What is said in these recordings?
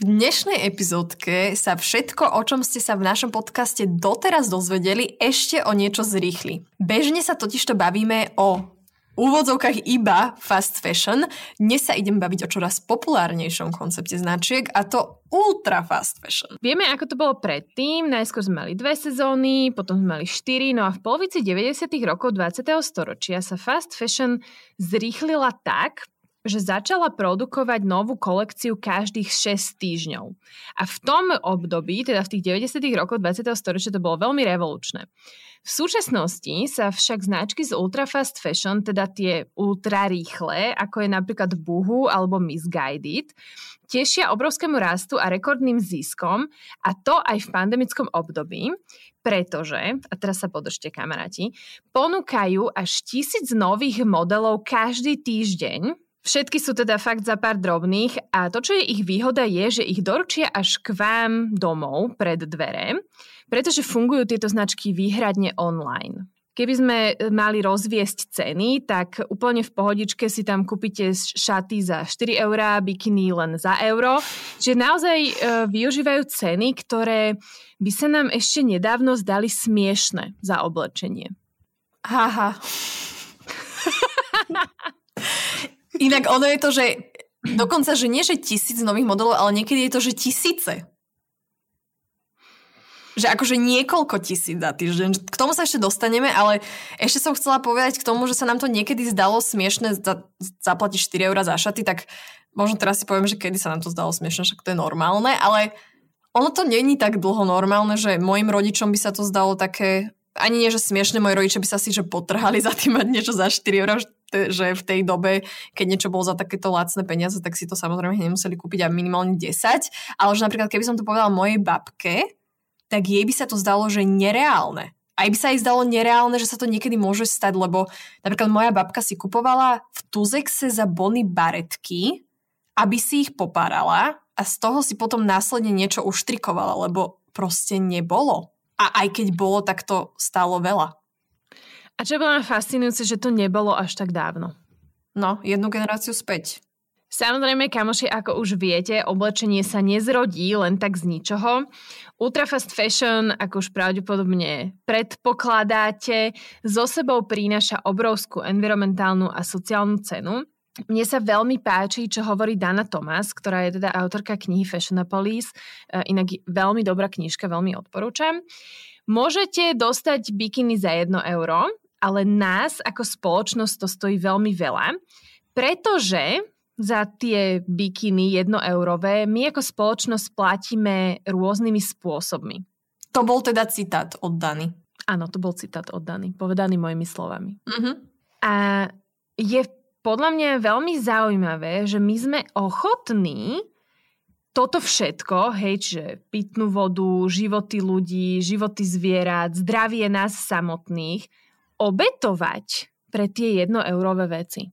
V dnešnej epizódke sa všetko, o čom ste sa v našom podcaste doteraz dozvedeli, ešte o niečo zrýchli. Bežne sa totižto bavíme o úvodzovkách iba fast fashion. Dnes sa idem baviť o čoraz populárnejšom koncepte značiek a to ultra fast fashion. Vieme, ako to bolo predtým. Najskôr sme mali dve sezóny, potom sme mali štyri, no a v polovici 90. rokov 20. storočia sa fast fashion zrýchlila tak, že začala produkovať novú kolekciu každých 6 týždňov. A v tom období, teda v tých 90. rokoch 20. storočia, to bolo veľmi revolučné. V súčasnosti sa však značky z ultra fast fashion, teda tie ultra rýchle, ako je napríklad Boohoo alebo Misguided, tešia obrovskému rastu a rekordným ziskom a to aj v pandemickom období, pretože, a teraz sa podržte kamaráti, ponúkajú až tisíc nových modelov každý týždeň, Všetky sú teda fakt za pár drobných a to, čo je ich výhoda, je, že ich doručia až k vám domov pred dvere, pretože fungujú tieto značky výhradne online. Keby sme mali rozviesť ceny, tak úplne v pohodičke si tam kúpite šaty za 4 eurá, bikiny len za euro. Čiže naozaj e, využívajú ceny, ktoré by sa nám ešte nedávno zdali smiešne za oblečenie. Haha. Inak ono je to, že dokonca, že nie, že tisíc nových modelov, ale niekedy je to, že tisíce. Že akože niekoľko tisíc za týždeň. K tomu sa ešte dostaneme, ale ešte som chcela povedať k tomu, že sa nám to niekedy zdalo smiešne za, zaplatiť 4 eurá za šaty, tak možno teraz si poviem, že kedy sa nám to zdalo smiešne, však to je normálne, ale ono to není tak dlho normálne, že mojim rodičom by sa to zdalo také ani nie, že smiešne, moji rodičia by sa si že potrhali za tým mať niečo za 4 eurá, že v tej dobe, keď niečo bolo za takéto lacné peniaze, tak si to samozrejme nemuseli kúpiť a minimálne 10. Ale že napríklad, keby som to povedala mojej babke, tak jej by sa to zdalo, že nereálne. Aj by sa jej zdalo nereálne, že sa to niekedy môže stať, lebo napríklad moja babka si kupovala v Tuzexe za bony baretky, aby si ich popárala a z toho si potom následne niečo uštrikovala, lebo proste nebolo. A aj keď bolo, tak to stálo veľa. A čo bolo fascinujúce, že to nebolo až tak dávno? No, jednu generáciu späť. Samozrejme, kamoši, ako už viete, oblečenie sa nezrodí len tak z ničoho. Ultra fast fashion, ako už pravdepodobne predpokladáte, so sebou prináša obrovskú environmentálnu a sociálnu cenu. Mne sa veľmi páči, čo hovorí Dana Thomas, ktorá je teda autorka knihy Fashionopolis. E, inak veľmi dobrá knižka, veľmi odporúčam. Môžete dostať bikiny za 1 euro, ale nás ako spoločnosť to stojí veľmi veľa, pretože za tie bikiny 1 eurové my ako spoločnosť platíme rôznymi spôsobmi. To bol teda citát od Dany. Áno, to bol citát od Dany, povedaný mojimi slovami. Uh-huh. A je podľa mňa veľmi zaujímavé, že my sme ochotní toto všetko, hej, že pitnú vodu, životy ľudí, životy zvierat, zdravie nás samotných, obetovať pre tie jednoeurové veci.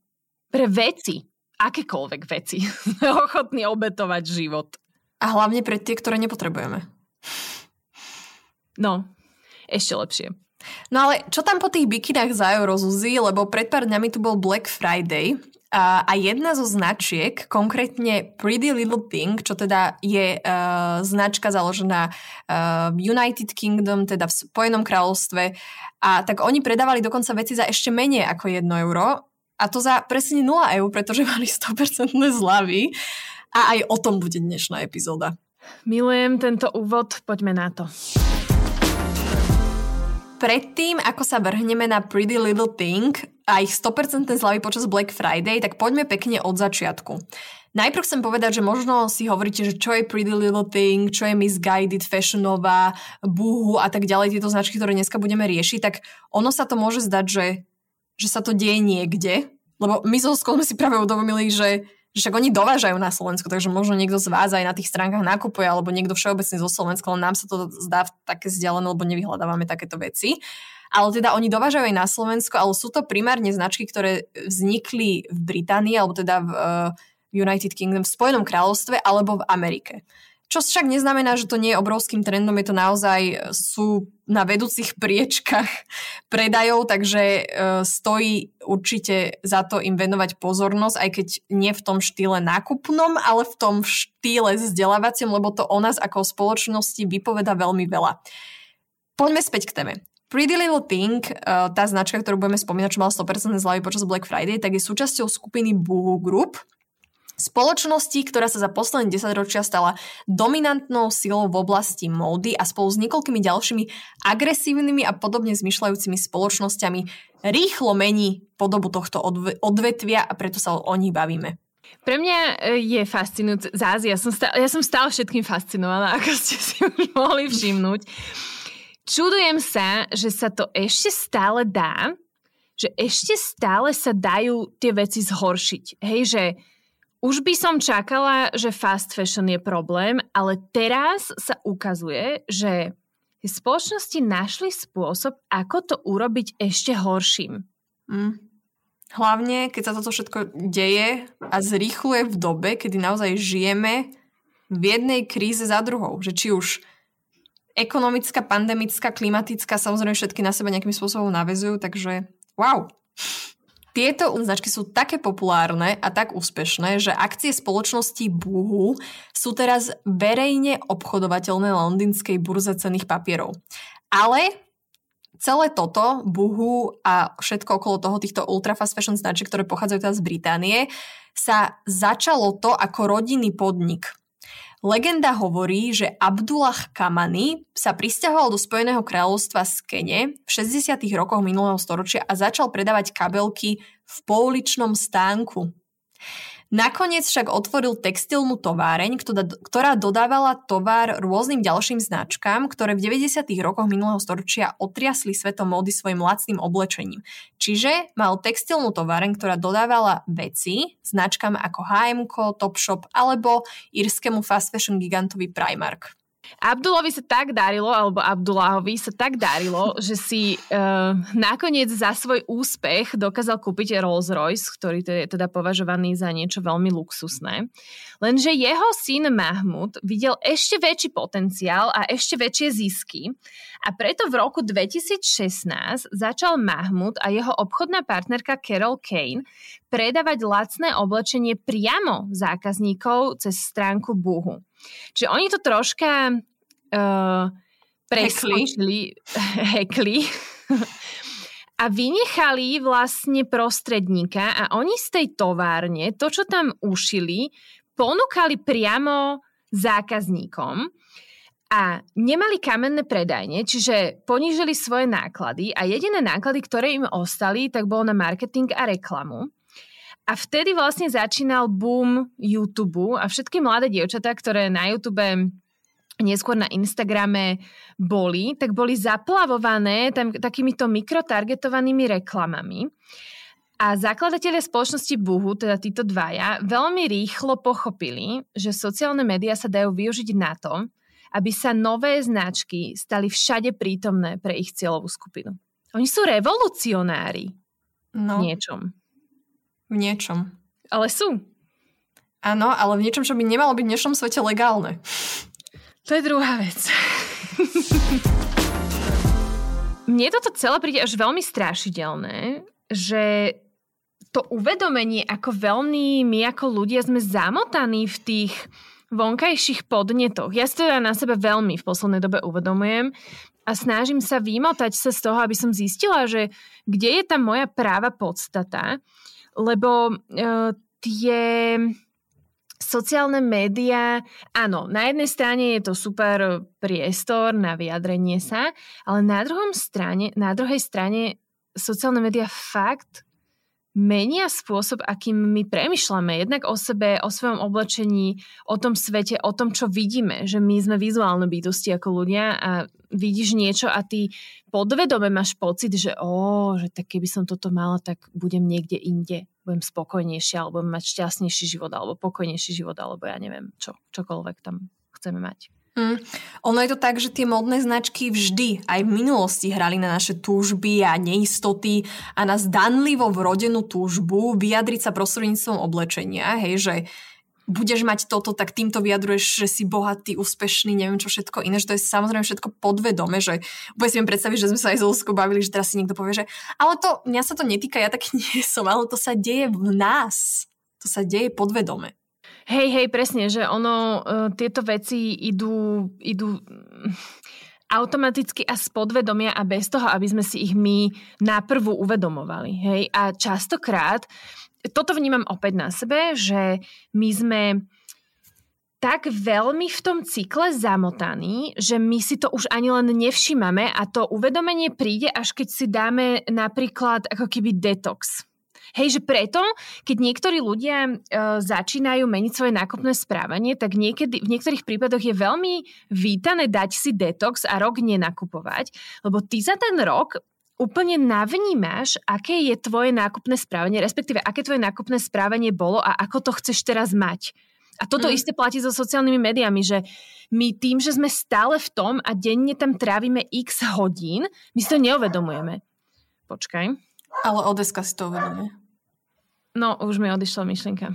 Pre veci, akékoľvek veci, sme ochotní obetovať život. A hlavne pre tie, ktoré nepotrebujeme. No, ešte lepšie. No ale čo tam po tých bikinách za euro, Zuzi? Lebo pred pár dňami tu bol Black Friday a, jedna zo značiek, konkrétne Pretty Little Thing, čo teda je uh, značka založená uh, United Kingdom, teda v Spojenom kráľovstve, a tak oni predávali dokonca veci za ešte menej ako 1 euro a to za presne 0 eur, pretože mali 100% zľavy a aj o tom bude dnešná epizóda. Milujem tento úvod, poďme na to. Predtým, ako sa vrhneme na Pretty Little Thing a ich 100% zľavy počas Black Friday, tak poďme pekne od začiatku. Najprv chcem povedať, že možno si hovoríte, že čo je Pretty Little Thing, čo je Misguided, Fashionová, Boohoo a tak ďalej, tieto značky, ktoré dneska budeme riešiť, tak ono sa to môže zdať, že, že sa to deje niekde, lebo my so sme si práve uvedomili, že, však oni dovážajú na Slovensku, takže možno niekto z vás aj na tých stránkach nakupuje, alebo niekto všeobecne zo Slovenska, len nám sa to zdá také vzdialené, lebo nevyhľadávame takéto veci. Ale teda oni dovážajú aj na Slovensko, ale sú to primárne značky, ktoré vznikli v Británii, alebo teda v uh, United Kingdom, v Spojenom kráľovstve alebo v Amerike. Čo však neznamená, že to nie je obrovským trendom, je to naozaj, e, sú na vedúcich priečkach predajov, takže e, stojí určite za to im venovať pozornosť, aj keď nie v tom štýle nákupnom, ale v tom štýle vzdelávacím, lebo to o nás ako spoločnosti vypoveda veľmi veľa. Poďme späť k téme. Pretty Little Thing, e, tá značka, ktorú budeme spomínať, čo mala 100% zľavy počas Black Friday, tak je súčasťou skupiny Boohoo Group, spoločnosti, ktorá sa za posledné 10 ročia stala dominantnou silou v oblasti módy a spolu s niekoľkými ďalšími agresívnymi a podobne zmyšľajúcimi spoločnosťami rýchlo mení podobu tohto odvetvia a preto sa o nich bavíme. Pre mňa e, je fascinujúce, zás, ja som, stále, ja som stále všetkým fascinovaná, ako ste si už mohli všimnúť. Čudujem sa, že sa to ešte stále dá, že ešte stále sa dajú tie veci zhoršiť. Hej, že už by som čakala, že fast fashion je problém, ale teraz sa ukazuje, že spoločnosti našli spôsob, ako to urobiť ešte horším. Mm. Hlavne, keď sa toto všetko deje a zrýchluje v dobe, kedy naozaj žijeme v jednej kríze za druhou. Že či už ekonomická, pandemická, klimatická, samozrejme všetky na seba nejakým spôsobom navezujú, takže wow. Tieto značky sú také populárne a tak úspešné, že akcie spoločnosti Boohoo sú teraz verejne obchodovateľné na londýnskej burze cených papierov. Ale celé toto, Boohoo a všetko okolo toho, týchto ultra fast fashion značiek, ktoré pochádzajú teraz z Británie, sa začalo to ako rodinný podnik. Legenda hovorí, že Abdullah Kamani sa pristahoval do Spojeného kráľovstva z Kene v 60. rokoch minulého storočia a začal predávať kabelky v pouličnom stánku. Nakoniec však otvoril textilnú továreň, ktorá dodávala tovar rôznym ďalším značkám, ktoré v 90. rokoch minulého storočia otriasli svetom módy svojim lacným oblečením. Čiže mal textilnú továreň, ktorá dodávala veci značkám ako H&M, Topshop alebo írskému fast fashion gigantovi Primark. Abdulovi sa tak darilo, alebo Abdullahovi sa tak darilo, že si uh, nakoniec za svoj úspech dokázal kúpiť Rolls Royce, ktorý je teda považovaný za niečo veľmi luxusné. Lenže jeho syn Mahmud videl ešte väčší potenciál a ešte väčšie zisky a preto v roku 2016 začal Mahmud a jeho obchodná partnerka Carol Kane predávať lacné oblečenie priamo zákazníkov cez stránku Buhu. Čiže oni to troška uh, preskočili, hekli a vynechali vlastne prostredníka a oni z tej továrne to, čo tam ušili, ponúkali priamo zákazníkom a nemali kamenné predajne, čiže ponížili svoje náklady a jediné náklady, ktoré im ostali, tak bolo na marketing a reklamu. A vtedy vlastne začínal boom YouTube a všetky mladé dievčatá, ktoré na YouTube neskôr na Instagrame boli, tak boli zaplavované tam, takýmito mikrotargetovanými reklamami. A zakladatelia spoločnosti Buhu, teda títo dvaja, veľmi rýchlo pochopili, že sociálne médiá sa dajú využiť na to, aby sa nové značky stali všade prítomné pre ich cieľovú skupinu. Oni sú revolucionári no. v niečom. V niečom. Ale sú. Áno, ale v niečom, čo by nemalo byť v dnešnom svete legálne. To je druhá vec. Mne toto celé príde až veľmi strašidelné, že to uvedomenie, ako veľmi my ako ľudia sme zamotaní v tých vonkajších podnetoch. Ja si to teda na sebe veľmi v poslednej dobe uvedomujem a snažím sa vymotať sa z toho, aby som zistila, že kde je tá moja práva podstata lebo uh, tie sociálne médiá, áno, na jednej strane je to super priestor na vyjadrenie sa, ale na, druhom strane, na druhej strane sociálne médiá fakt menia spôsob, akým my premyšľame jednak o sebe, o svojom oblečení, o tom svete, o tom, čo vidíme, že my sme vizuálne bytosti ako ľudia a vidíš niečo a ty podvedome máš pocit, že o, že tak keby som toto mala, tak budem niekde inde budem spokojnejšia, alebo budem mať šťastnejší život, alebo pokojnejší život, alebo ja neviem čo, čokoľvek tam chceme mať. Mm. Ono je to tak, že tie modné značky vždy aj v minulosti hrali na naše túžby a neistoty a na zdanlivo vrodenú túžbu vyjadriť sa prostredníctvom oblečenia, hej, že budeš mať toto, tak týmto vyjadruješ, že si bohatý, úspešný, neviem čo všetko iné, že to je samozrejme všetko podvedome, že úplne si viem predstaviť, že sme sa aj z bavili, že teraz si niekto povie, že ale to, mňa sa to netýka, ja tak nie som, ale to sa deje v nás. To sa deje podvedome. Hej, hej, presne, že ono, uh, tieto veci idú, idú mm, automaticky a z podvedomia a bez toho, aby sme si ich my naprvu uvedomovali. Hej? A častokrát, toto vnímam opäť na sebe, že my sme tak veľmi v tom cykle zamotaní, že my si to už ani len nevšímame a to uvedomenie príde, až keď si dáme napríklad ako keby detox. Hej, že preto, keď niektorí ľudia e, začínajú meniť svoje nákupné správanie, tak niekedy, v niektorých prípadoch je veľmi vítané dať si detox a rok nenakupovať, lebo ty za ten rok úplne navnímaš, aké je tvoje nákupné správanie, respektíve aké tvoje nákupné správanie bolo a ako to chceš teraz mať. A toto mm. isté platí so sociálnymi médiami, že my tým, že sme stále v tom a denne tam trávime x hodín, my si to neuvedomujeme. Počkaj. Ale Odeska si to uvedomuje. No, už mi odišla myšlienka.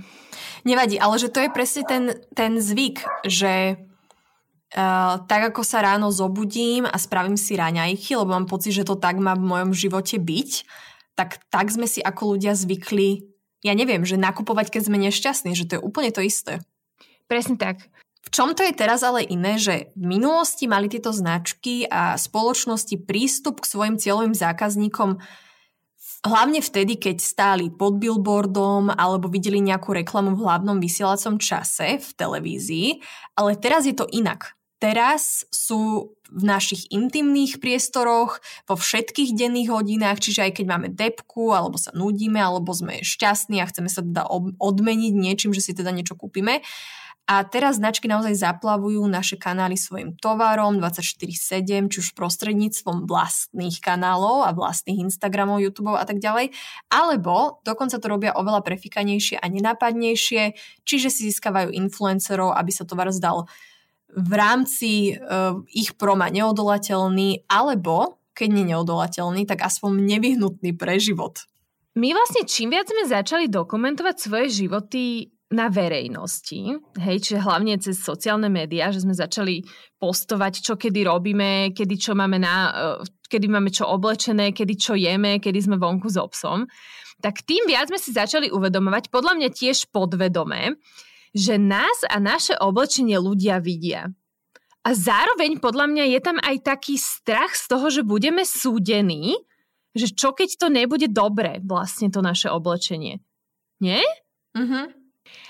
Nevadí, ale že to je presne ten, ten zvyk, že uh, tak ako sa ráno zobudím a spravím si raňajky, lebo mám pocit, že to tak má v mojom živote byť, tak tak sme si ako ľudia zvykli, ja neviem, že nakupovať, keď sme nešťastní, že to je úplne to isté. Presne tak. V čom to je teraz ale iné, že v minulosti mali tieto značky a spoločnosti prístup k svojim cieľovým zákazníkom Hlavne vtedy, keď stáli pod billboardom alebo videli nejakú reklamu v hlavnom vysielacom čase v televízii, ale teraz je to inak. Teraz sú v našich intimných priestoroch, vo všetkých denných hodinách, čiže aj keď máme depku, alebo sa nudíme, alebo sme šťastní a chceme sa teda odmeniť niečím, že si teda niečo kúpime, a teraz značky naozaj zaplavujú naše kanály svojim tovarom 24-7, či už prostredníctvom vlastných kanálov a vlastných Instagramov, YouTube a tak ďalej, alebo dokonca to robia oveľa prefikanejšie a nenápadnejšie, čiže si získavajú influencerov, aby sa tovar zdal v rámci uh, ich proma neodolateľný, alebo keď nie neodolateľný, tak aspoň nevyhnutný pre život. My vlastne čím viac sme začali dokumentovať svoje životy na verejnosti, hej, čiže hlavne cez sociálne médiá, že sme začali postovať, čo kedy robíme, kedy čo máme na, eh, kedy máme čo oblečené, kedy čo jeme, kedy sme vonku s obsom, tak tým viac sme si začali uvedomovať, podľa mňa tiež podvedome, že nás a naše oblečenie ľudia vidia. A zároveň podľa mňa je tam aj taký strach z toho, že budeme súdení, že čo keď to nebude dobre, vlastne to naše oblečenie. Nie? Mhm.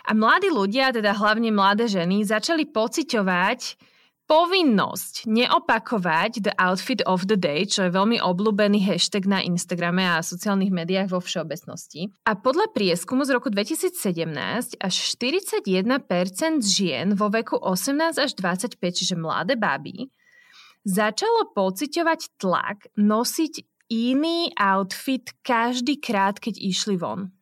A mladí ľudia, teda hlavne mladé ženy, začali pociťovať povinnosť neopakovať the outfit of the day, čo je veľmi obľúbený hashtag na Instagrame a sociálnych médiách vo všeobecnosti. A podľa prieskumu z roku 2017 až 41% žien vo veku 18 až 25, čiže mladé baby, začalo pociťovať tlak nosiť iný outfit každý krát, keď išli von.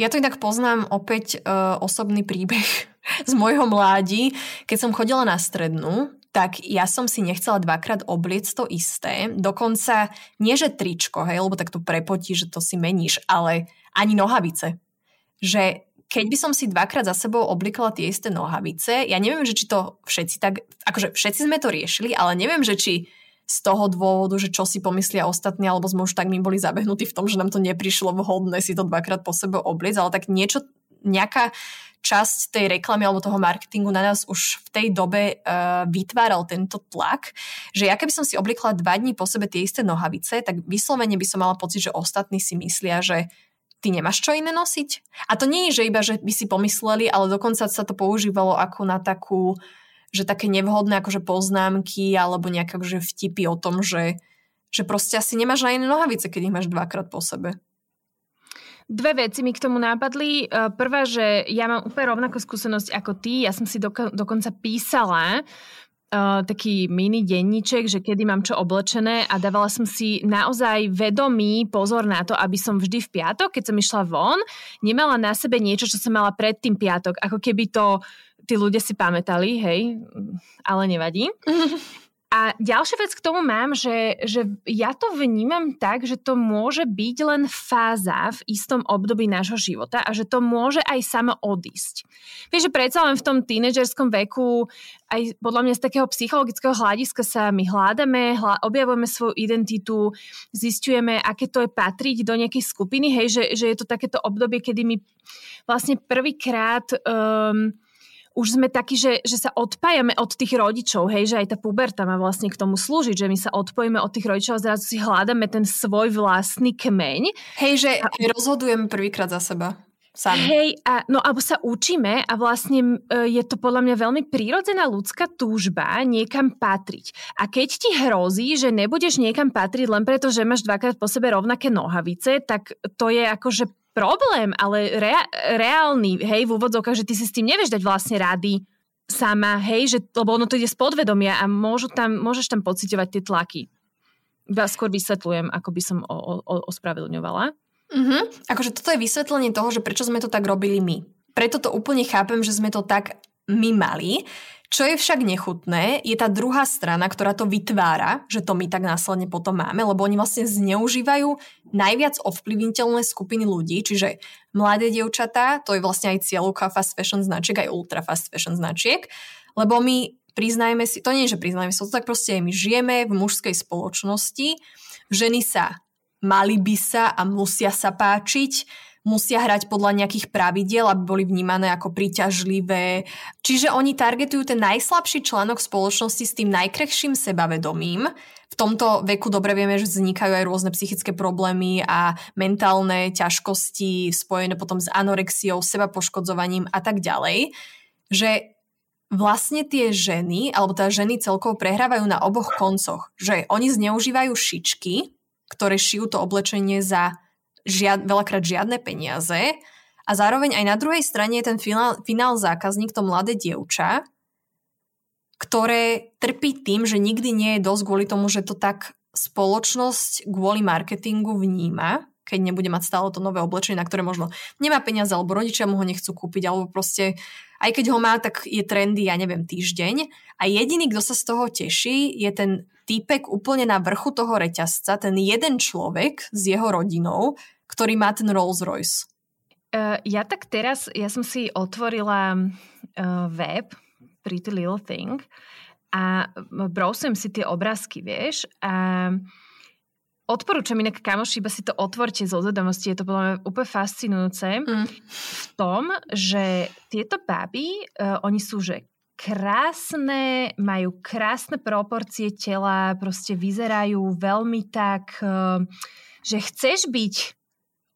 Ja to inak poznám opäť uh, osobný príbeh z môjho mládi. Keď som chodila na strednú, tak ja som si nechcela dvakrát obliec to isté. Dokonca nie, že tričko, hej, lebo tak to prepotí, že to si meníš, ale ani nohavice. Že keď by som si dvakrát za sebou oblikla tie isté nohavice, ja neviem, že či to všetci tak, akože všetci sme to riešili, ale neviem, že či z toho dôvodu, že čo si pomyslia ostatní, alebo sme už tak my boli zabehnutí v tom, že nám to neprišlo vhodné si to dvakrát po sebe obliec, ale tak niečo, nejaká časť tej reklamy alebo toho marketingu na nás už v tej dobe uh, vytváral tento tlak, že ja keby som si oblikla dva dní po sebe tie isté nohavice, tak vyslovene by som mala pocit, že ostatní si myslia, že ty nemáš čo iné nosiť. A to nie je, že iba, že by si pomysleli, ale dokonca sa to používalo ako na takú uh, že také nevhodné akože poznámky alebo nejaké akože vtipy o tom, že, že proste asi nemáš na iné nohavice, keď ich máš dvakrát po sebe. Dve veci mi k tomu nápadli. E, prvá, že ja mám úplne rovnakú skúsenosť ako ty. Ja som si doko- dokonca písala uh, taký mini denníček, že kedy mám čo oblečené a dávala som si naozaj vedomý pozor na to, aby som vždy v piatok, keď som išla von, nemala na sebe niečo, čo som mala pred tým piatok. Ako keby to tí ľudia si pamätali, hej, ale nevadí. A ďalšia vec k tomu mám, že, že ja to vnímam tak, že to môže byť len fáza v istom období nášho života a že to môže aj samo odísť. Vieš, že predsa len v tom tínedžerskom veku aj podľa mňa z takého psychologického hľadiska sa my hľadáme, hľa, objavujeme svoju identitu, zistujeme, aké to je patriť do nejakej skupiny, hej, že, že je to takéto obdobie, kedy my vlastne prvýkrát um, už sme takí, že, že sa odpájame od tých rodičov, hej, že aj tá puberta má vlastne k tomu slúžiť, že my sa odpojíme od tých rodičov a zrazu si hľadáme ten svoj vlastný kmeň. Hej, že a... rozhodujeme prvýkrát za seba. Sami. Hej, a, no alebo sa učíme a vlastne e, je to podľa mňa veľmi prírodzená ľudská túžba niekam patriť. A keď ti hrozí, že nebudeš niekam patriť len preto, že máš dvakrát po sebe rovnaké nohavice, tak to je akože problém, ale rea- reálny, hej, v úvodzovkách, že ty si s tým nevieš dať vlastne rady sama, hej, že, lebo ono to ide z podvedomia a môžu tam, môžeš tam pocitovať tie tlaky. Iba skôr vysvetľujem, ako by som o, o, ospravedlňovala. Mm-hmm. Akože toto je vysvetlenie toho, že prečo sme to tak robili my. Preto to úplne chápem, že sme to tak my mali. Čo je však nechutné, je tá druhá strana, ktorá to vytvára, že to my tak následne potom máme, lebo oni vlastne zneužívajú najviac ovplyvniteľné skupiny ľudí, čiže mladé dievčatá, to je vlastne aj cieľovka fast fashion značiek, aj ultra fast fashion značiek, lebo my priznajme si, to nie je, že priznajme si, to tak proste my žijeme v mužskej spoločnosti, ženy sa mali by sa a musia sa páčiť, musia hrať podľa nejakých pravidiel, aby boli vnímané ako príťažlivé. Čiže oni targetujú ten najslabší článok spoločnosti s tým najkrehším sebavedomím. V tomto veku dobre vieme, že vznikajú aj rôzne psychické problémy a mentálne ťažkosti spojené potom s anorexiou, seba poškodzovaním a tak ďalej. Že vlastne tie ženy, alebo tá ženy celkovo prehrávajú na oboch koncoch. Že oni zneužívajú šičky, ktoré šijú to oblečenie za žiad, veľakrát žiadne peniaze a zároveň aj na druhej strane je ten finál, finál zákazník, to mladé dievča, ktoré trpí tým, že nikdy nie je dosť kvôli tomu, že to tak spoločnosť kvôli marketingu vníma, keď nebude mať stále to nové oblečenie, na ktoré možno nemá peniaze, alebo rodičia mu ho nechcú kúpiť, alebo proste aj keď ho má, tak je trendy, ja neviem, týždeň. A jediný, kto sa z toho teší, je ten týpek úplne na vrchu toho reťazca, ten jeden človek s jeho rodinou, ktorý má ten Rolls Royce? Uh, ja tak teraz, ja som si otvorila uh, web Pretty Little Thing a browsujem si tie obrázky, vieš, a odporúčam inak kamoši, iba si to otvorte zo zvedomosti, je to podľa mňa úplne fascinujúce mm. v tom, že tieto baby, uh, oni sú, že krásne, majú krásne proporcie tela, proste vyzerajú veľmi tak, uh, že chceš byť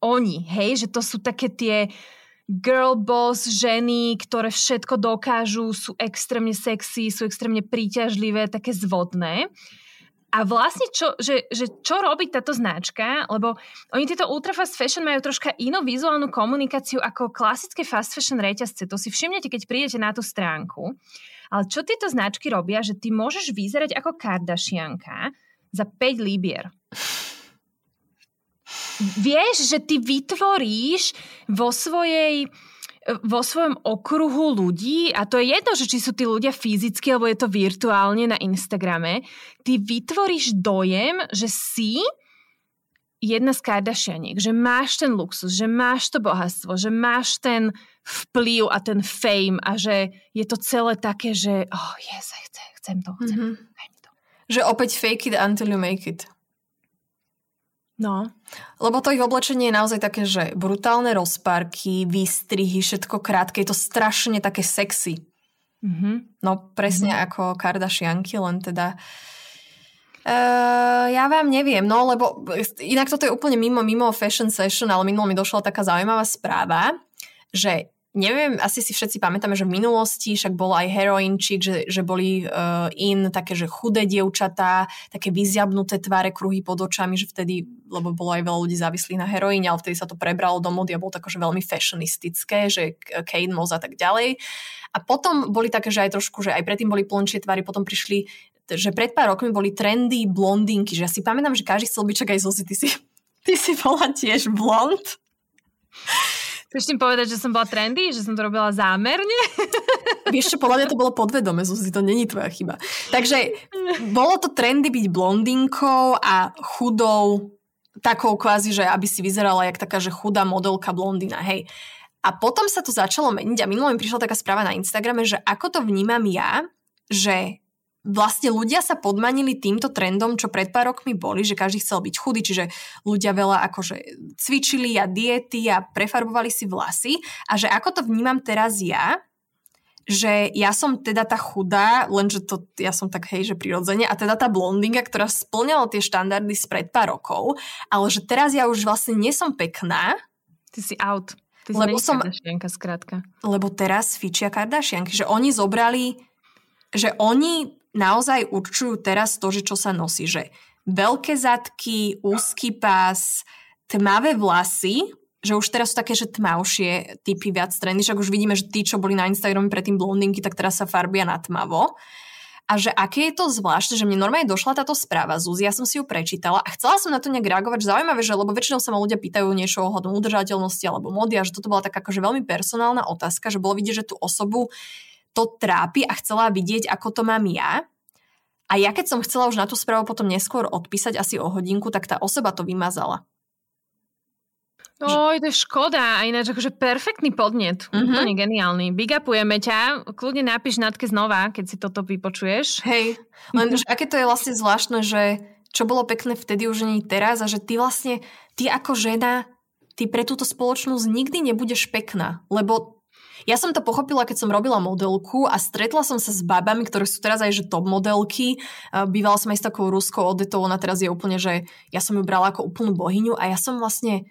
oni, hej, že to sú také tie girl boss ženy, ktoré všetko dokážu, sú extrémne sexy, sú extrémne príťažlivé, také zvodné. A vlastne, čo, že, že čo robí táto značka, lebo oni tieto ultra fast fashion majú troška inú vizuálnu komunikáciu ako klasické fast fashion reťazce. To si všimnete, keď prídete na tú stránku. Ale čo tieto značky robia, že ty môžeš vyzerať ako Kardashianka za 5 libier vieš, že ty vytvoríš vo svojej vo svojom okruhu ľudí, a to je jedno, že či sú tí ľudia fyzicky, alebo je to virtuálne na Instagrame, ty vytvoríš dojem, že si jedna z Kardashianiek, že máš ten luxus, že máš to bohatstvo, že máš ten vplyv a ten fame a že je to celé také, že oh yes, chcem, chcem to, chcem, mm-hmm. to. Že opäť fake it until you make it. No. Lebo to ich oblečenie je naozaj také, že brutálne rozpárky, výstrihy, všetko krátke, je to strašne také sexy. Mm-hmm. No presne mm-hmm. ako Kardashianky, len teda Uh, ja vám neviem, no lebo inak toto je úplne mimo, mimo fashion session, ale minulo mi došla taká zaujímavá správa, že neviem, asi si všetci pamätáme, že v minulosti však bol aj heroinčík, že, že boli uh, in také, že chudé dievčatá, také vyziabnuté tváre, kruhy pod očami, že vtedy, lebo bolo aj veľa ľudí závislých na heroíne, ale vtedy sa to prebralo do mody a bolo tako, že veľmi fashionistické, že Kate Moss a tak ďalej. A potom boli také, že aj trošku, že aj predtým boli plnšie tvary, potom prišli že pred pár rokmi boli trendy blondinky, že ja si pamätám, že každý chcel byť čak aj Zozy, ty si, ty si bola tiež blond. Chceš tým povedať, že som bola trendy? Že som to robila zámerne? Vieš čo, podľa mňa to bolo podvedome, Zuzi, to není tvoja chyba. Takže bolo to trendy byť blondinkou a chudou, takou kvázi, že aby si vyzerala jak taká, že chudá modelka blondina, hej. A potom sa to začalo meniť a minulo mi prišla taká správa na Instagrame, že ako to vnímam ja, že vlastne ľudia sa podmanili týmto trendom, čo pred pár rokmi boli, že každý chcel byť chudý, čiže ľudia veľa akože cvičili a diety a prefarbovali si vlasy a že ako to vnímam teraz ja, že ja som teda tá chudá, lenže to ja som tak hej, že prirodzene, a teda tá blondinga, ktorá splňala tie štandardy spred pár rokov, ale že teraz ja už vlastne nie som pekná. Ty si out. Ty si lebo som, Kardashianka, skrátka. Lebo teraz fičia Kardashianky, že oni zobrali, že oni naozaj určujú teraz to, že čo sa nosí, že veľké zadky, úzky pás, tmavé vlasy, že už teraz sú také, že tmavšie typy viac trendy, však už vidíme, že tí, čo boli na Instagrame predtým blondinky, tak teraz sa farbia na tmavo. A že aké je to zvláštne, že mne normálne došla táto správa Zuzi, ja som si ju prečítala a chcela som na to nejak reagovať, že zaujímavé, že lebo väčšinou sa ma ľudia pýtajú niečo ohľadom udržateľnosti alebo mody a že toto bola taká akože veľmi personálna otázka, že bolo vidieť, že tú osobu to trápi a chcela vidieť, ako to mám ja. A ja keď som chcela už na tú správu potom neskôr odpísať asi o hodinku, tak tá osoba to vymazala. No, to je škoda. A ináč akože perfektný podnet. Mm-hmm. Úplne geniálny. Big upujeme ťa. Kľudne napíš Natke znova, keď si toto vypočuješ. Hej. Len mm-hmm. aké to je vlastne zvláštne, že čo bolo pekné vtedy už nie teraz a že ty vlastne, ty ako žena, ty pre túto spoločnosť nikdy nebudeš pekná. Lebo ja som to pochopila, keď som robila modelku a stretla som sa s babami, ktoré sú teraz aj že top modelky. Bývala som aj s takou ruskou odetou, ona teraz je úplne, že ja som ju brala ako úplnú bohyňu a ja som vlastne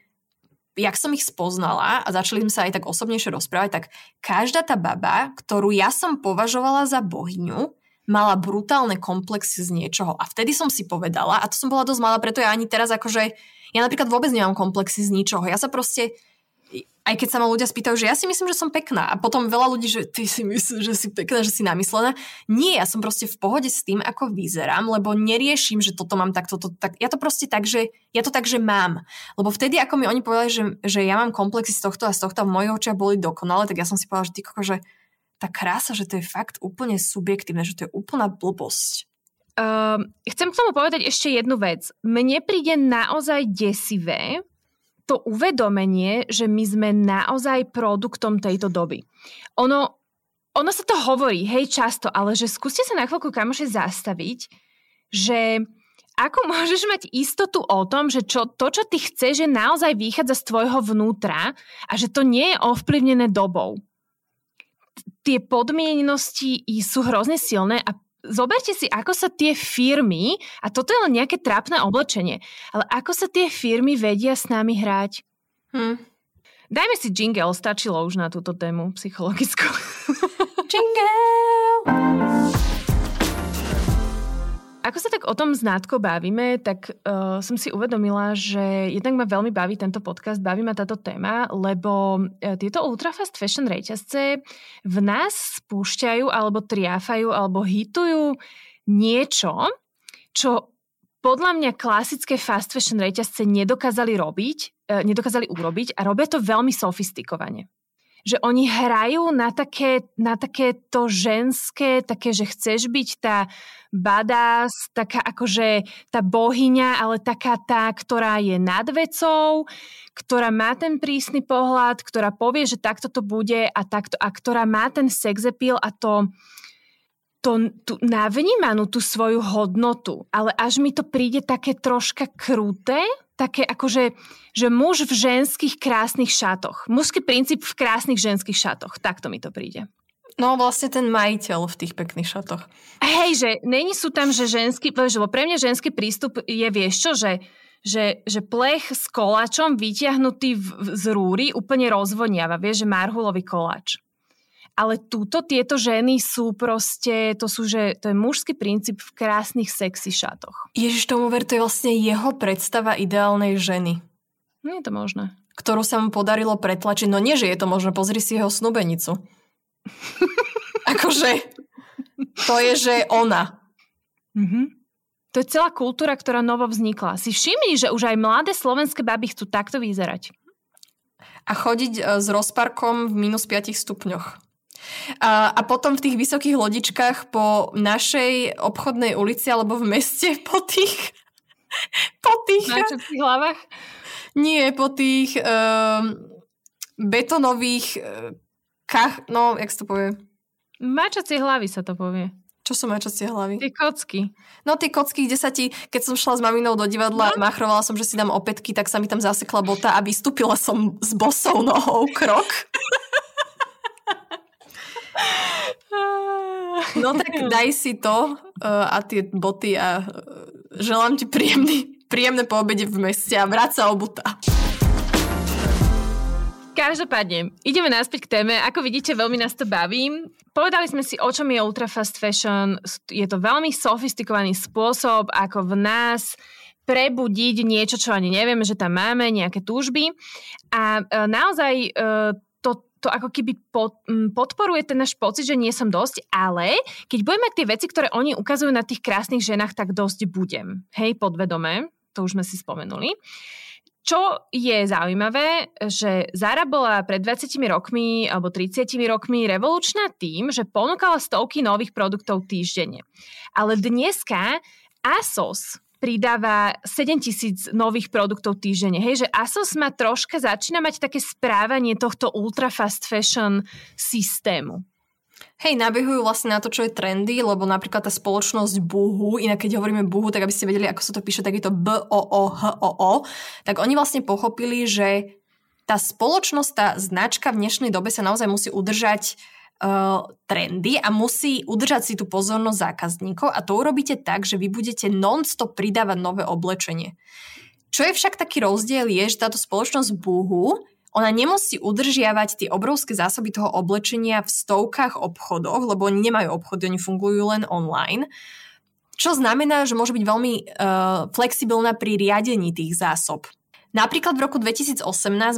jak som ich spoznala a začali sme sa aj tak osobnejšie rozprávať, tak každá tá baba, ktorú ja som považovala za bohyňu, mala brutálne komplexy z niečoho. A vtedy som si povedala, a to som bola dosť malá, preto ja ani teraz akože, ja napríklad vôbec nemám komplexy z ničoho. Ja sa proste, aj keď sa ma ľudia spýtajú, že ja si myslím, že som pekná a potom veľa ľudí, že ty si myslíš, že si pekná, že si namyslená. Nie, ja som proste v pohode s tým, ako vyzerám, lebo neriešim, že toto mám takto, to, tak. Ja to proste tak, že ja to tak, že mám. Lebo vtedy, ako mi oni povedali, že, že ja mám komplexy z tohto a z tohto a v mojich očiach boli dokonale, tak ja som si povedala, že ty koko, že tá krása, že to je fakt úplne subjektívne, že to je úplná blbosť. Uh, chcem k tomu povedať ešte jednu vec. Mne príde naozaj desivé, to uvedomenie, že my sme naozaj produktom tejto doby. Ono, ono sa to hovorí, hej, často, ale že skúste sa na chvíľku kamoše zastaviť, že ako môžeš mať istotu o tom, že čo, to, čo ty chceš, že naozaj vychádza z tvojho vnútra a že to nie je ovplyvnené dobou. Tie podmienenosti sú hrozne silné a zoberte si, ako sa tie firmy, a toto je len nejaké trápne oblečenie, ale ako sa tie firmy vedia s nami hrať. Hm. Dajme si jingle, stačilo už na túto tému psychologickú. jingle! Ako sa tak o tom s Nátkou bavíme, tak uh, som si uvedomila, že jednak ma veľmi baví tento podcast, baví ma táto téma, lebo uh, tieto ultrafast fashion reťazce v nás spúšťajú alebo triafajú alebo hitujú niečo, čo podľa mňa klasické fast fashion reťazce nedokázali robiť, uh, nedokázali urobiť a robia to veľmi sofistikovane že oni hrajú na také, na také to ženské, také, že chceš byť tá badass, taká akože tá bohyňa, ale taká tá, ktorá je nad vecou, ktorá má ten prísny pohľad, ktorá povie, že takto to bude a, takto, a ktorá má ten sex appeal a to, to, tú navnímanú tú svoju hodnotu. Ale až mi to príde také troška kruté, také akože, že muž v ženských krásnych šatoch. Mužský princíp v krásnych ženských šatoch. Takto mi to príde. No vlastne ten majiteľ v tých pekných šatoch. Hej, že není sú tam, že ženský, lebo pre mňa ženský prístup je, vieš čo, že, že, že plech s koláčom vytiahnutý v, v, z rúry úplne rozvoniava. Vieš, že marhulový koláč. Ale túto tieto ženy sú proste, to sú, že to je mužský princíp v krásnych sexy šatoch. Ježiš tomu ver, to je vlastne jeho predstava ideálnej ženy. Nie je to možné. Ktorú sa mu podarilo pretlačiť. No nie, že je to možné, pozri si jeho snubenicu. akože, to je, že ona. Mm-hmm. To je celá kultúra, ktorá novo vznikla. Si všimni, že už aj mladé slovenské baby chcú takto vyzerať. A chodiť e, s rozparkom v minus 5 stupňoch. A, a potom v tých vysokých lodičkách po našej obchodnej ulici alebo v meste po tých... Po tých... Na hlavách? Nie, po tých um, betonových uh, kach... No, jak sa to povie? Mačacie hlavy sa to povie. Čo sú mačacie hlavy? Tie kocky. No tie kocky, kde sa ti, keď som šla s maminou do divadla, no. machrovala som, že si dám opätky, tak sa mi tam zasekla bota a vystúpila som s bosou nohou krok. No tak daj si to uh, a tie boty a uh, želám ti príjemný, príjemné poobede v meste a vráť sa obuta. Každopádne, ideme naspäť k téme. Ako vidíte, veľmi nás to baví. Povedali sme si, o čom je ultra fast fashion. Je to veľmi sofistikovaný spôsob, ako v nás prebudiť niečo, čo ani nevieme, že tam máme, nejaké túžby. A e, naozaj e, to ako keby pod, podporuje ten náš pocit, že nie som dosť, ale keď budeme tie veci, ktoré oni ukazujú na tých krásnych ženách, tak dosť budem. Hej, podvedome, to už sme si spomenuli. Čo je zaujímavé, že Zara bola pred 20 rokmi alebo 30 rokmi revolučná tým, že ponúkala stovky nových produktov týždenne. Ale dneska ASOS pridáva 7 tisíc nových produktov týždenne. Hej, že ASOS má troška, začína mať také správanie tohto ultra fast fashion systému. Hej, nabehujú vlastne na to, čo je trendy, lebo napríklad tá spoločnosť Buhu, inak keď hovoríme Buhu, tak aby ste vedeli, ako sa to píše, tak je to B-O-O-H-O-O, tak oni vlastne pochopili, že tá spoločnosť, tá značka v dnešnej dobe sa naozaj musí udržať uh, trendy a musí udržať si tú pozornosť zákazníkov a to urobíte tak, že vy budete non-stop pridávať nové oblečenie. Čo je však taký rozdiel je, že táto spoločnosť Boohoo ona nemusí udržiavať tie obrovské zásoby toho oblečenia v stovkách obchodoch, lebo oni nemajú obchody, oni fungujú len online. Čo znamená, že môže byť veľmi uh, flexibilná pri riadení tých zásob. Napríklad v roku 2018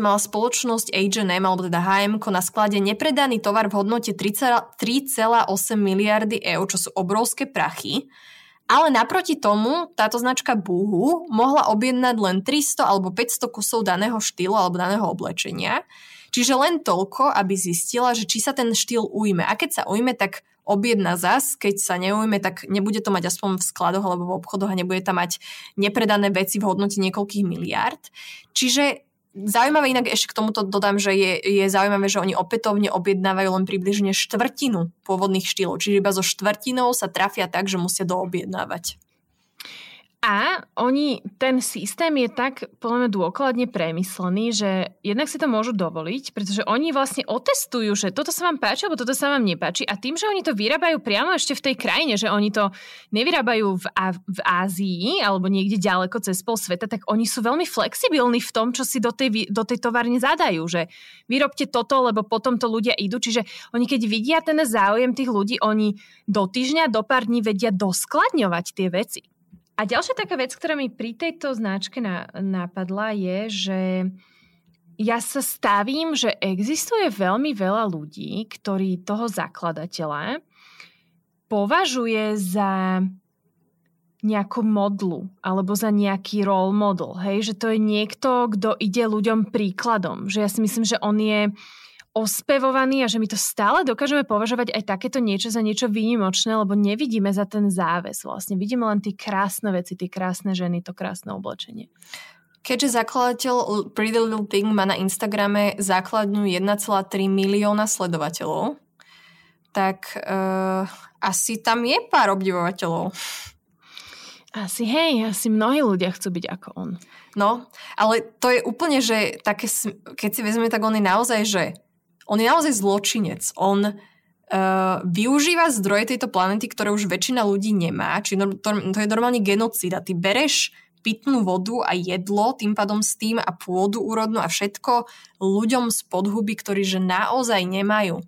mala spoločnosť H&M, alebo teda H&M, na sklade nepredaný tovar v hodnote 3,8 miliardy eur, čo sú obrovské prachy. Ale naproti tomu táto značka Boohoo mohla objednať len 300 alebo 500 kusov daného štýlu alebo daného oblečenia. Čiže len toľko, aby zistila, že či sa ten štýl ujme. A keď sa ujme, tak objedna zas, keď sa neujme, tak nebude to mať aspoň v skladoch alebo v obchodoch a nebude tam mať nepredané veci v hodnote niekoľkých miliárd. Čiže Zaujímavé inak ešte k tomuto dodám, že je, je zaujímavé, že oni opätovne objednávajú len približne štvrtinu pôvodných štýlov, čiže iba so štvrtinou sa trafia tak, že musia doobjednávať. A oni, ten systém je tak podľa mňa dôkladne premyslený, že jednak si to môžu dovoliť, pretože oni vlastne otestujú, že toto sa vám páči, alebo toto sa vám nepáči. A tým, že oni to vyrábajú priamo ešte v tej krajine, že oni to nevyrábajú v, Á- v Ázii alebo niekde ďaleko cez pol sveta, tak oni sú veľmi flexibilní v tom, čo si do tej, do tej továrne zadajú, že vyrobte toto, lebo potom to ľudia idú. Čiže oni keď vidia ten záujem tých ľudí, oni do týždňa, do pár dní vedia doskladňovať tie veci. A ďalšia taká vec, ktorá mi pri tejto značke na, napadla, je, že ja sa stavím, že existuje veľmi veľa ľudí, ktorí toho zakladateľa považuje za nejakú modlu alebo za nejaký role model. Hej? Že to je niekto, kto ide ľuďom príkladom. Že ja si myslím, že on je ospevovaný a že my to stále dokážeme považovať aj takéto niečo za niečo výnimočné, lebo nevidíme za ten záves vlastne. Vidíme len tie krásne veci, tie krásne ženy, to krásne oblečenie. Keďže zakladateľ Pretty Little Thing má na Instagrame základňu 1,3 milióna sledovateľov, tak uh, asi tam je pár obdivovateľov. Asi hej, asi mnohí ľudia chcú byť ako on. No, ale to je úplne, že také, keď si vezme, tak on je naozaj, že on je naozaj zločinec. On uh, využíva zdroje tejto planety, ktoré už väčšina ľudí nemá. Či to, to je normálne genocída. Ty bereš pitnú vodu a jedlo, tým pádom s tým a pôdu úrodnú a všetko ľuďom z podhuby, ktorí že naozaj nemajú.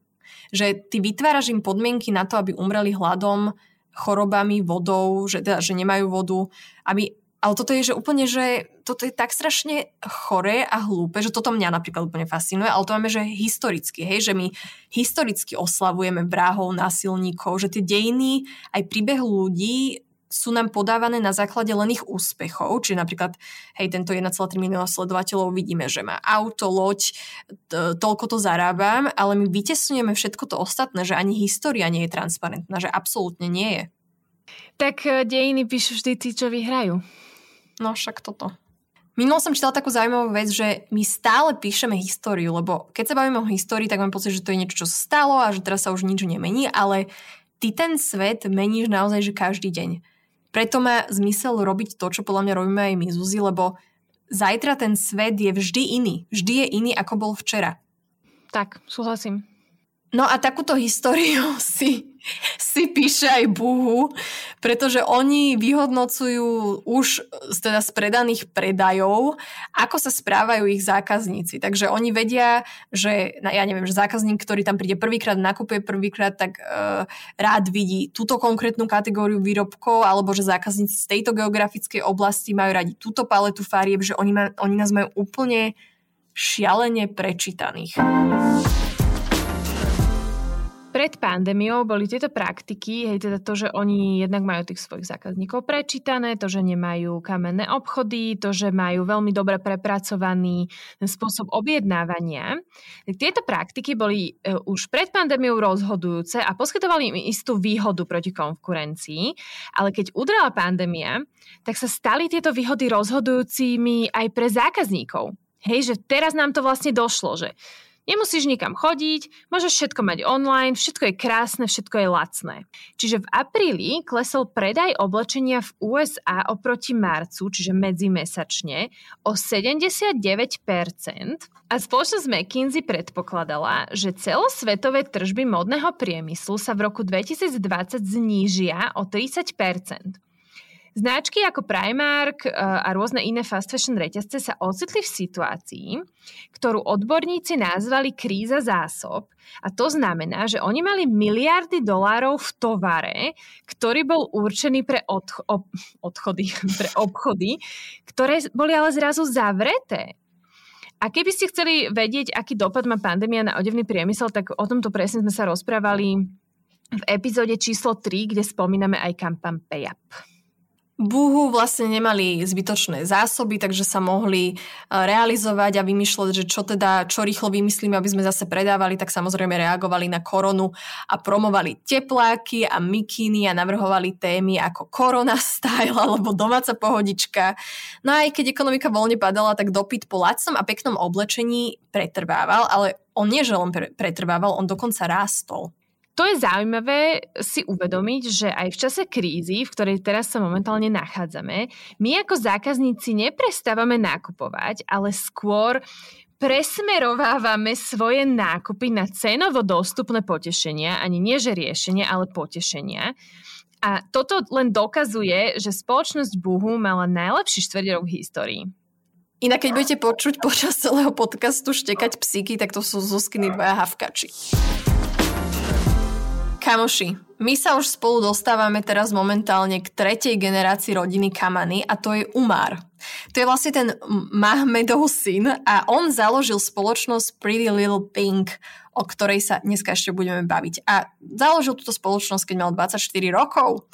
Že ty vytváraš im podmienky na to, aby umreli hladom, chorobami, vodou, že, teda, že nemajú vodu, aby ale toto je, že úplne, že toto je tak strašne choré a hlúpe, že toto mňa napríklad úplne fascinuje, ale to máme, že historicky, hej, že my historicky oslavujeme vrahov, násilníkov, že tie dejiny, aj príbeh ľudí sú nám podávané na základe len ich úspechov, čiže napríklad, hej, tento 1,3 milióna sledovateľov vidíme, že má auto, loď, toľko to zarábam, ale my vytesňujeme všetko to ostatné, že ani história nie je transparentná, že absolútne nie je. Tak eh, dejiny píšu vždy tí, čo vyhrajú. No však toto. Minulo som čítala takú zaujímavú vec, že my stále píšeme históriu, lebo keď sa bavíme o histórii, tak mám pocit, že to je niečo, čo stalo a že teraz sa už nič nemení, ale ty ten svet meníš naozaj, že každý deň. Preto má zmysel robiť to, čo podľa mňa robíme aj my, Zuzi, lebo zajtra ten svet je vždy iný. Vždy je iný, ako bol včera. Tak, súhlasím. No a takúto históriu si, si píše aj Buhu, pretože oni vyhodnocujú už teda z predaných predajov, ako sa správajú ich zákazníci. Takže oni vedia, že ja neviem, že zákazník, ktorý tam príde prvýkrát, nakupuje prvýkrát, tak uh, rád vidí túto konkrétnu kategóriu výrobkov, alebo že zákazníci z tejto geografickej oblasti majú radi túto paletu farieb, že oni, ma, oni nás majú úplne šialene prečítaných. Pred pandémiou boli tieto praktiky, hej, teda to, že oni jednak majú tých svojich zákazníkov prečítané, to, že nemajú kamenné obchody, to, že majú veľmi dobre prepracovaný spôsob objednávania. Tieto praktiky boli e, už pred pandémiou rozhodujúce a poskytovali im istú výhodu proti konkurencii, ale keď udrela pandémia, tak sa stali tieto výhody rozhodujúcimi aj pre zákazníkov. Hej, že teraz nám to vlastne došlo, že Nemusíš nikam chodiť, môžeš všetko mať online, všetko je krásne, všetko je lacné. Čiže v apríli klesol predaj oblečenia v USA oproti marcu, čiže medzimesačne, o 79% a spoločnosť McKinsey predpokladala, že celosvetové tržby modného priemyslu sa v roku 2020 znížia o 30%. Značky ako Primark e, a rôzne iné fast fashion reťazce sa ocitli v situácii, ktorú odborníci nazvali kríza zásob. A to znamená, že oni mali miliardy dolárov v tovare, ktorý bol určený pre odch- ob- odchody, pre obchody, ktoré boli ale zrazu zavreté. A keby ste chceli vedieť, aký dopad má pandémia na odevný priemysel, tak o tomto presne sme sa rozprávali v epizóde číslo 3, kde spomíname aj kampam PayUp. Buhu vlastne nemali zbytočné zásoby, takže sa mohli e, realizovať a vymýšľať, že čo teda, čo rýchlo vymyslíme, aby sme zase predávali, tak samozrejme reagovali na koronu a promovali tepláky a mikiny a navrhovali témy ako korona style alebo domáca pohodička. No a aj keď ekonomika voľne padala, tak dopyt po lacnom a peknom oblečení pretrvával, ale on nie, že len pretrvával, on dokonca rástol. To je zaujímavé si uvedomiť, že aj v čase krízy, v ktorej teraz sa momentálne nachádzame, my ako zákazníci neprestávame nakupovať, ale skôr presmerovávame svoje nákupy na cenovo dostupné potešenia, ani nie že riešenia, ale potešenia. A toto len dokazuje, že spoločnosť Buhu mala najlepší štvrť rok v histórii. Inak keď budete počuť počas celého podcastu štekať psíky, tak to sú Zuzkiny dvaja havkači. Kamoši, my sa už spolu dostávame teraz momentálne k tretej generácii rodiny Kamany a to je Umar. To je vlastne ten Mahmedov syn a on založil spoločnosť Pretty Little Pink, o ktorej sa dneska ešte budeme baviť. A založil túto spoločnosť, keď mal 24 rokov.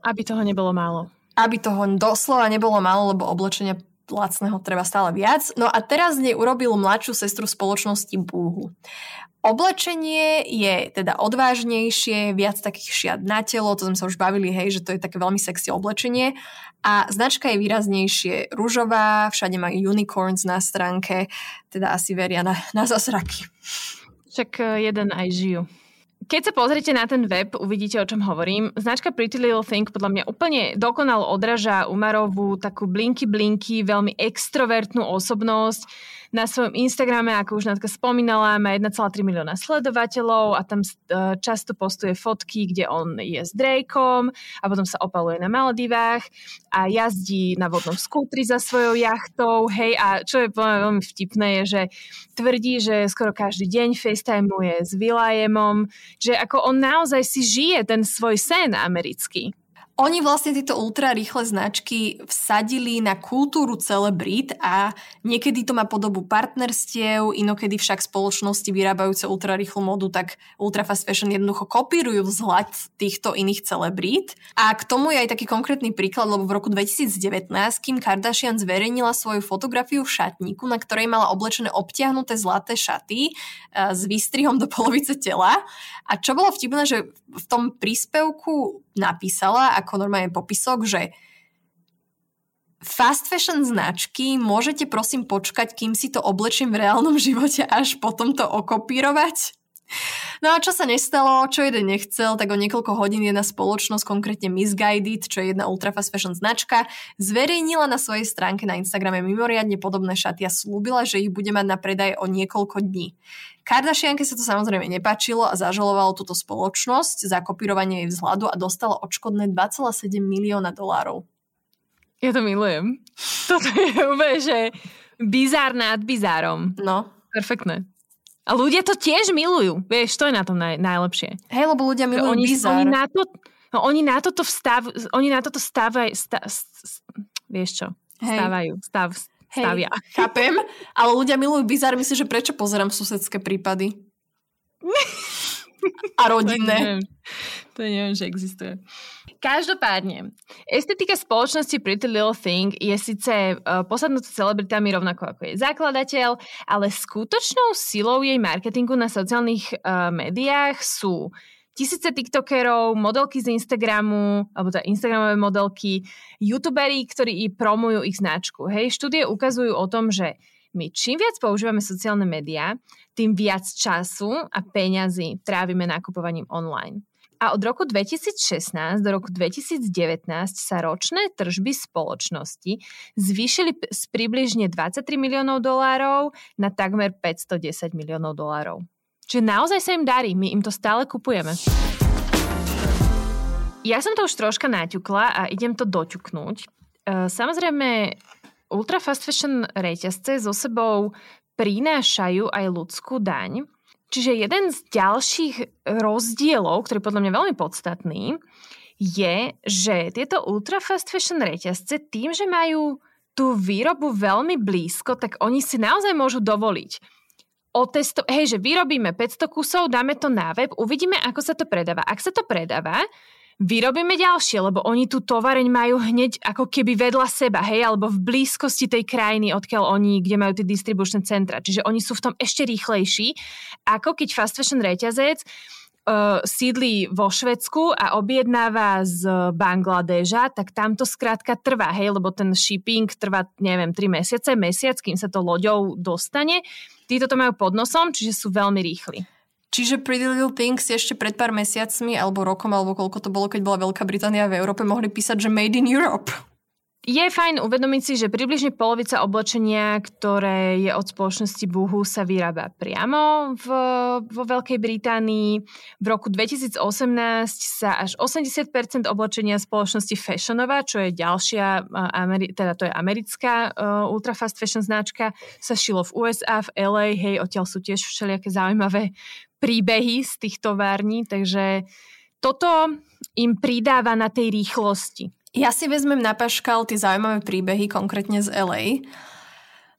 Aby toho nebolo málo. Aby toho doslova nebolo málo, lebo oblečenia lacného treba stále viac. No a teraz z nej urobil mladšiu sestru spoločnosti Búhu. Oblečenie je teda odvážnejšie, viac takých šiat na telo, to sme sa už bavili, hej, že to je také veľmi sexy oblečenie. A značka je výraznejšie rúžová, všade majú unicorns na stránke, teda asi veria na, na zasraky. Však eh, jeden aj žijú. keď sa pozriete na ten web, uvidíte, o čom hovorím. Značka Pretty Little Thing podľa mňa úplne dokonalo odraža Umarovú takú blinky blinky, veľmi extrovertnú osobnosť na svojom Instagrame, ako už Natka spomínala, má 1,3 milióna sledovateľov a tam e, často postuje fotky, kde on je s Drakeom a potom sa opaluje na Maldivách a jazdí na vodnom skútri za svojou jachtou, hej, a čo je veľmi vtipné je, že tvrdí, že skoro každý deň FaceTimeuje s Williamom, že ako on naozaj si žije ten svoj sen americký. Oni vlastne tieto ultra rýchle značky vsadili na kultúru celebrít a niekedy to má podobu partnerstiev, inokedy však spoločnosti vyrábajúce ultra rýchlu modu, tak ultra fast fashion jednoducho kopírujú vzhľad týchto iných celebrít. A k tomu je aj taký konkrétny príklad, lebo v roku 2019 Kim Kardashian zverejnila svoju fotografiu v šatníku, na ktorej mala oblečené obtiahnuté zlaté šaty e, s výstrihom do polovice tela. A čo bolo vtipné, že v tom príspevku napísala ako normálne popisok, že fast fashion značky môžete prosím počkať, kým si to oblečím v reálnom živote, až potom to okopírovať? No a čo sa nestalo, čo jeden nechcel, tak o niekoľko hodín jedna spoločnosť, konkrétne Misguided, čo je jedna ultra fast fashion značka, zverejnila na svojej stránke na Instagrame mimoriadne podobné šaty a slúbila, že ich bude mať na predaj o niekoľko dní. Kardashianke sa to samozrejme nepáčilo a zažalovalo túto spoločnosť za kopírovanie jej vzhľadu a dostala odškodné 2,7 milióna dolárov. Ja to milujem. Toto je úplne, že bizár nad bizárom. No. Perfektné. A ľudia to tiež milujú. Vieš, to je na tom naj, najlepšie. Hej, lebo ľudia milujú oni, bizár. Oni na, to, no, oni na toto vstav, oni na toto stávajú, stav, vieš čo, Hej. stávajú, stav, stavia. Hej, chápem, ale ľudia milujú bizár, myslím, že prečo pozerám susedské prípady? A rodinné. To neviem, to neviem, že existuje. Každopádne, estetika spoločnosti Pretty Little Thing je síce uh, posadnutá celebritami rovnako ako je zakladateľ, ale skutočnou silou jej marketingu na sociálnych uh, médiách sú tisíce tiktokerov, modelky z Instagramu, alebo teda Instagramové modelky, youtuberi, ktorí promujú ich značku. Hej, štúdie ukazujú o tom, že my čím viac používame sociálne médiá, tým viac času a peňazí trávime nakupovaním online. A od roku 2016 do roku 2019 sa ročné tržby spoločnosti zvýšili z približne 23 miliónov dolárov na takmer 510 miliónov dolárov. Čiže naozaj sa im darí, my im to stále kupujeme. Ja som to už troška naťukla a idem to doťuknúť. E, samozrejme, ultra fast fashion reťazce so sebou prinášajú aj ľudskú daň, Čiže jeden z ďalších rozdielov, ktorý je podľa mňa veľmi podstatný, je, že tieto ultra fast fashion reťazce tým, že majú tú výrobu veľmi blízko, tak oni si naozaj môžu dovoliť otesto- hej, že vyrobíme 500 kusov, dáme to na web, uvidíme, ako sa to predáva. Ak sa to predáva, vyrobíme ďalšie, lebo oni tú tovareň majú hneď ako keby vedľa seba, hej, alebo v blízkosti tej krajiny, odkiaľ oni, kde majú tie distribučné centra. Čiže oni sú v tom ešte rýchlejší, ako keď fast fashion reťazec sídli vo Švedsku a objednáva z Bangladeža, tak tam to skrátka trvá, hej, lebo ten shipping trvá, neviem, 3 mesiace, mesiac, kým sa to loďou dostane. Títo to majú pod nosom, čiže sú veľmi rýchli. Čiže Pretty Little Things ešte pred pár mesiacmi, alebo rokom, alebo koľko to bolo, keď bola Veľká Británia v Európe, mohli písať, že Made in Europe. Je fajn uvedomiť si, že približne polovica oblečenia, ktoré je od spoločnosti Boohoo, sa vyrába priamo v, vo Veľkej Británii. V roku 2018 sa až 80% oblečenia spoločnosti Fashionova, čo je ďalšia, Ameri- teda to je americká uh, ultra fast fashion značka, sa šilo v USA, v LA, hej, odtiaľ sú tiež všelijaké zaujímavé príbehy z tých tovární, takže toto im pridáva na tej rýchlosti. Ja si vezmem na paškal tie zaujímavé príbehy, konkrétne z LA,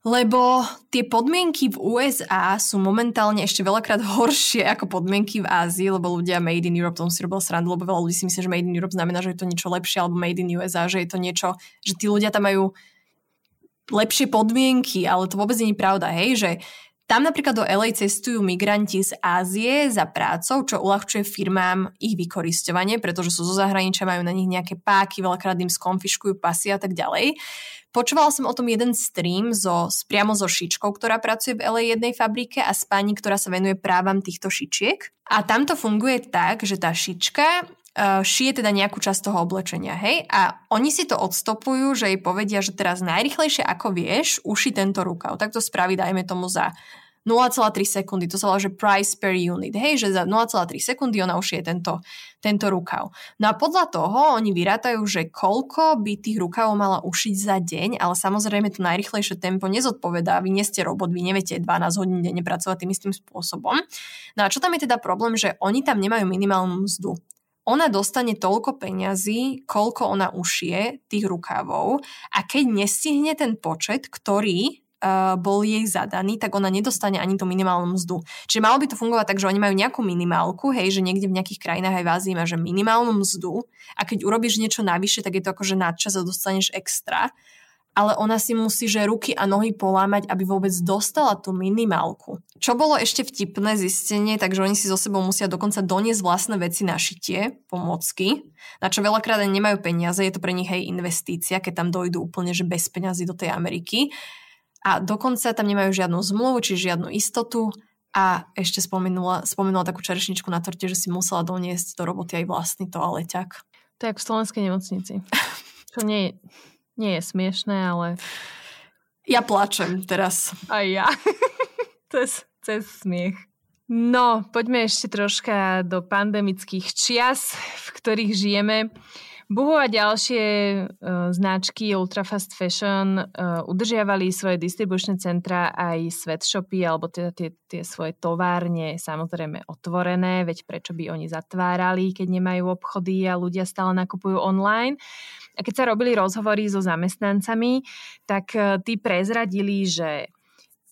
lebo tie podmienky v USA sú momentálne ešte veľakrát horšie ako podmienky v Ázii, lebo ľudia Made in Europe, tomu si robil srandu, lebo veľa ľudí si myslí, že Made in Europe znamená, že je to niečo lepšie, alebo Made in USA, že je to niečo, že tí ľudia tam majú lepšie podmienky, ale to vôbec nie je pravda, hej, že Tam napríklad do LA cestujú migranti z Ázie za prácou, čo uľahčuje firmám ich vykoristovanie, pretože sú zo zahraničia, majú na nich nejaké páky, veľakrát im skonfiškujú pasy a tak ďalej. Počúvala som o tom jeden stream zo, priamo so šičkou, ktorá pracuje v LA jednej fabrike a s pani, ktorá sa venuje právam týchto šičiek. A tam to funguje tak, že tá šička uh, šije teda nejakú časť toho oblečenia, hej? A oni si to odstopujú, že jej povedia, že teraz najrychlejšie ako vieš, uši tento rukav. Tak to spraví, dajme tomu za 0,3 sekundy, to sa volá, že price per unit, hej, že za 0,3 sekundy ona už je tento, tento rukav. No a podľa toho oni vyrátajú, že koľko by tých rukavov mala ušiť za deň, ale samozrejme to najrychlejšie tempo nezodpovedá, vy nie ste robot, vy neviete 12 hodín denne pracovať tým istým spôsobom. No a čo tam je teda problém, že oni tam nemajú minimálnu mzdu ona dostane toľko peňazí, koľko ona ušie tých rukávov a keď nestihne ten počet, ktorý bol jej zadaný, tak ona nedostane ani tú minimálnu mzdu. Čiže malo by to fungovať tak, že oni majú nejakú minimálku, hej, že niekde v nejakých krajinách aj v Ázii má, že minimálnu mzdu a keď urobíš niečo navyše, tak je to akože nadčas a dostaneš extra ale ona si musí, že ruky a nohy polámať, aby vôbec dostala tú minimálku. Čo bolo ešte vtipné zistenie, takže oni si so sebou musia dokonca doniesť vlastné veci na šitie, pomocky, na čo veľakrát nemajú peniaze, je to pre nich aj investícia, keď tam dojdú úplne že bez peniazy do tej Ameriky a dokonca tam nemajú žiadnu zmluvu, či žiadnu istotu a ešte spomenula, spomenula takú čerešničku na torte, že si musela doniesť do roboty aj vlastný toaleťak. To je v slovenskej nemocnici. Čo nie, nie je smiešné, ale... Ja plačem teraz. Aj ja. cez, cez smiech. No, poďme ešte troška do pandemických čias, v ktorých žijeme. Buhu a ďalšie uh, značky Ultrafast Fashion uh, udržiavali svoje distribučné centra aj sweatshopy alebo teda tie, tie svoje továrne samozrejme otvorené, veď prečo by oni zatvárali, keď nemajú obchody a ľudia stále nakupujú online. A keď sa robili rozhovory so zamestnancami, tak uh, tí prezradili, že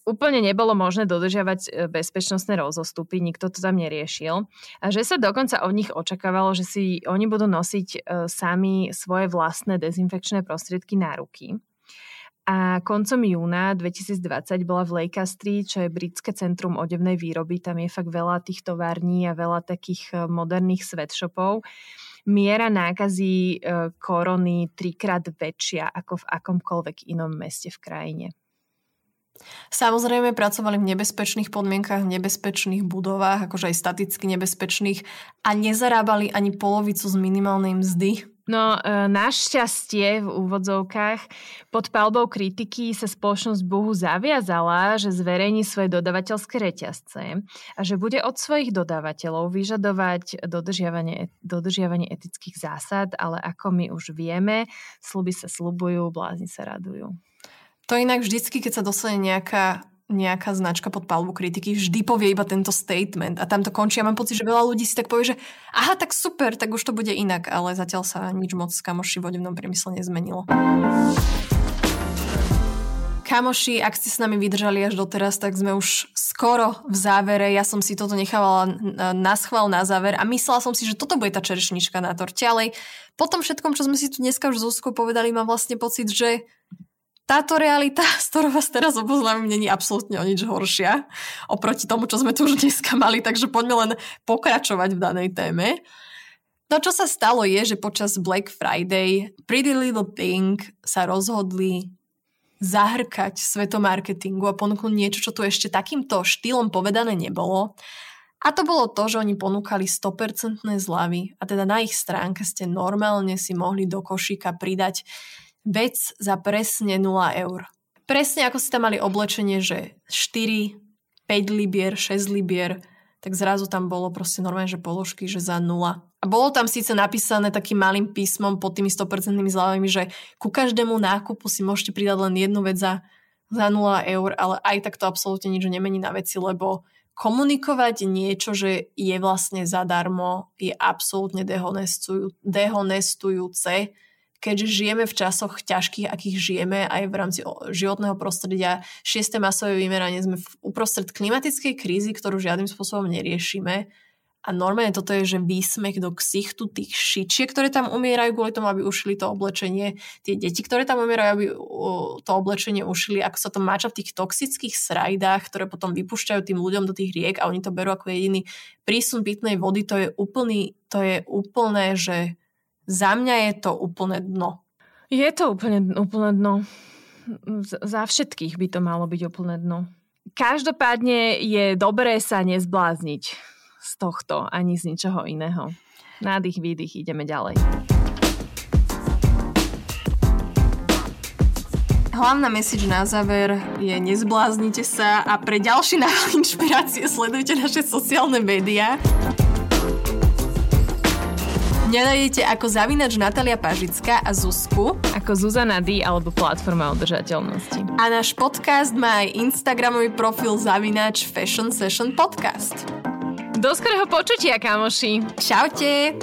úplne nebolo možné dodržiavať e, bezpečnostné rozostupy, nikto to tam neriešil. A že sa dokonca od nich očakávalo, že si oni budú nosiť e, sami svoje vlastné dezinfekčné prostriedky na ruky. A koncom júna 2020 bola v Leicestri, čo je britské centrum odevnej výroby. Tam je fakt veľa tých tovární a veľa takých e, moderných sweatshopov. Miera nákazy korony trikrát väčšia ako v akomkoľvek inom meste v krajine. Samozrejme pracovali v nebezpečných podmienkach, v nebezpečných budovách, akože aj staticky nebezpečných a nezarábali ani polovicu z minimálnej mzdy. No, e, našťastie v úvodzovkách pod palbou kritiky sa spoločnosť Bohu zaviazala, že zverejní svoje dodavateľské reťazce a že bude od svojich dodávateľov vyžadovať dodržiavanie, dodržiavanie etických zásad, ale ako my už vieme, sluby sa slubujú, blázni sa radujú. To inak vždycky, keď sa dostane nejaká nejaká značka pod palbu kritiky vždy povie iba tento statement a tam to končí. Ja mám pocit, že veľa ľudí si tak povie, že aha, tak super, tak už to bude inak, ale zatiaľ sa nič moc s kamoši v odevnom priemysle nezmenilo. Kamoši, ak ste s nami vydržali až doteraz, tak sme už skoro v závere. Ja som si toto nechávala na schvál na záver a myslela som si, že toto bude tá čerešnička na torte, ale po tom všetkom, čo sme si tu dneska už z povedali, mám vlastne pocit, že táto realita, s ktorou vás teraz oboznámim, není absolútne o nič horšia oproti tomu, čo sme tu už dneska mali, takže poďme len pokračovať v danej téme. No čo sa stalo je, že počas Black Friday Pretty Little Pink sa rozhodli zahrkať svetomarketingu a ponúknuť niečo, čo tu ešte takýmto štýlom povedané nebolo. A to bolo to, že oni ponúkali 100% zľavy a teda na ich stránke ste normálne si mohli do košíka pridať vec za presne 0 eur. Presne ako si tam mali oblečenie, že 4, 5 libier, 6 libier, tak zrazu tam bolo proste normálne, že položky, že za 0. A bolo tam síce napísané takým malým písmom pod tými 100% zľavami, že ku každému nákupu si môžete pridať len jednu vec za, za 0 eur, ale aj tak to absolútne nič nemení na veci, lebo komunikovať niečo, že je vlastne zadarmo, je absolútne dehonestujúce keďže žijeme v časoch ťažkých, akých žijeme aj v rámci životného prostredia, šiesté masové vymeranie, sme v uprostred klimatickej krízy, ktorú žiadnym spôsobom neriešime a normálne toto je, že výsmech do ksichtu tých šičiek, ktoré tam umierajú kvôli tomu, aby ušili to oblečenie. Tie deti, ktoré tam umierajú, aby to oblečenie ušili, ako sa to máča v tých toxických srajdách, ktoré potom vypúšťajú tým ľuďom do tých riek a oni to berú ako jediný prísun pitnej vody. To je úplný, to je úplné, že za mňa je to úplné dno. Je to úplne, úplne dno. Za všetkých by to malo byť úplné dno. Každopádne je dobré sa nezblázniť z tohto, ani z ničoho iného. Nádych, výdych, ideme ďalej. Hlavná message na záver je nezbláznite sa a pre ďalší návrh inšpirácie sledujte naše sociálne médiá. Nenájdete ako zavinač Natalia Pažická a Zuzku. Ako Zuzana D alebo platforma udržateľnosti. A náš podcast má aj Instagramový profil zavinač Fashion Session Podcast. Do skorého počutia, kamoši. Čaute.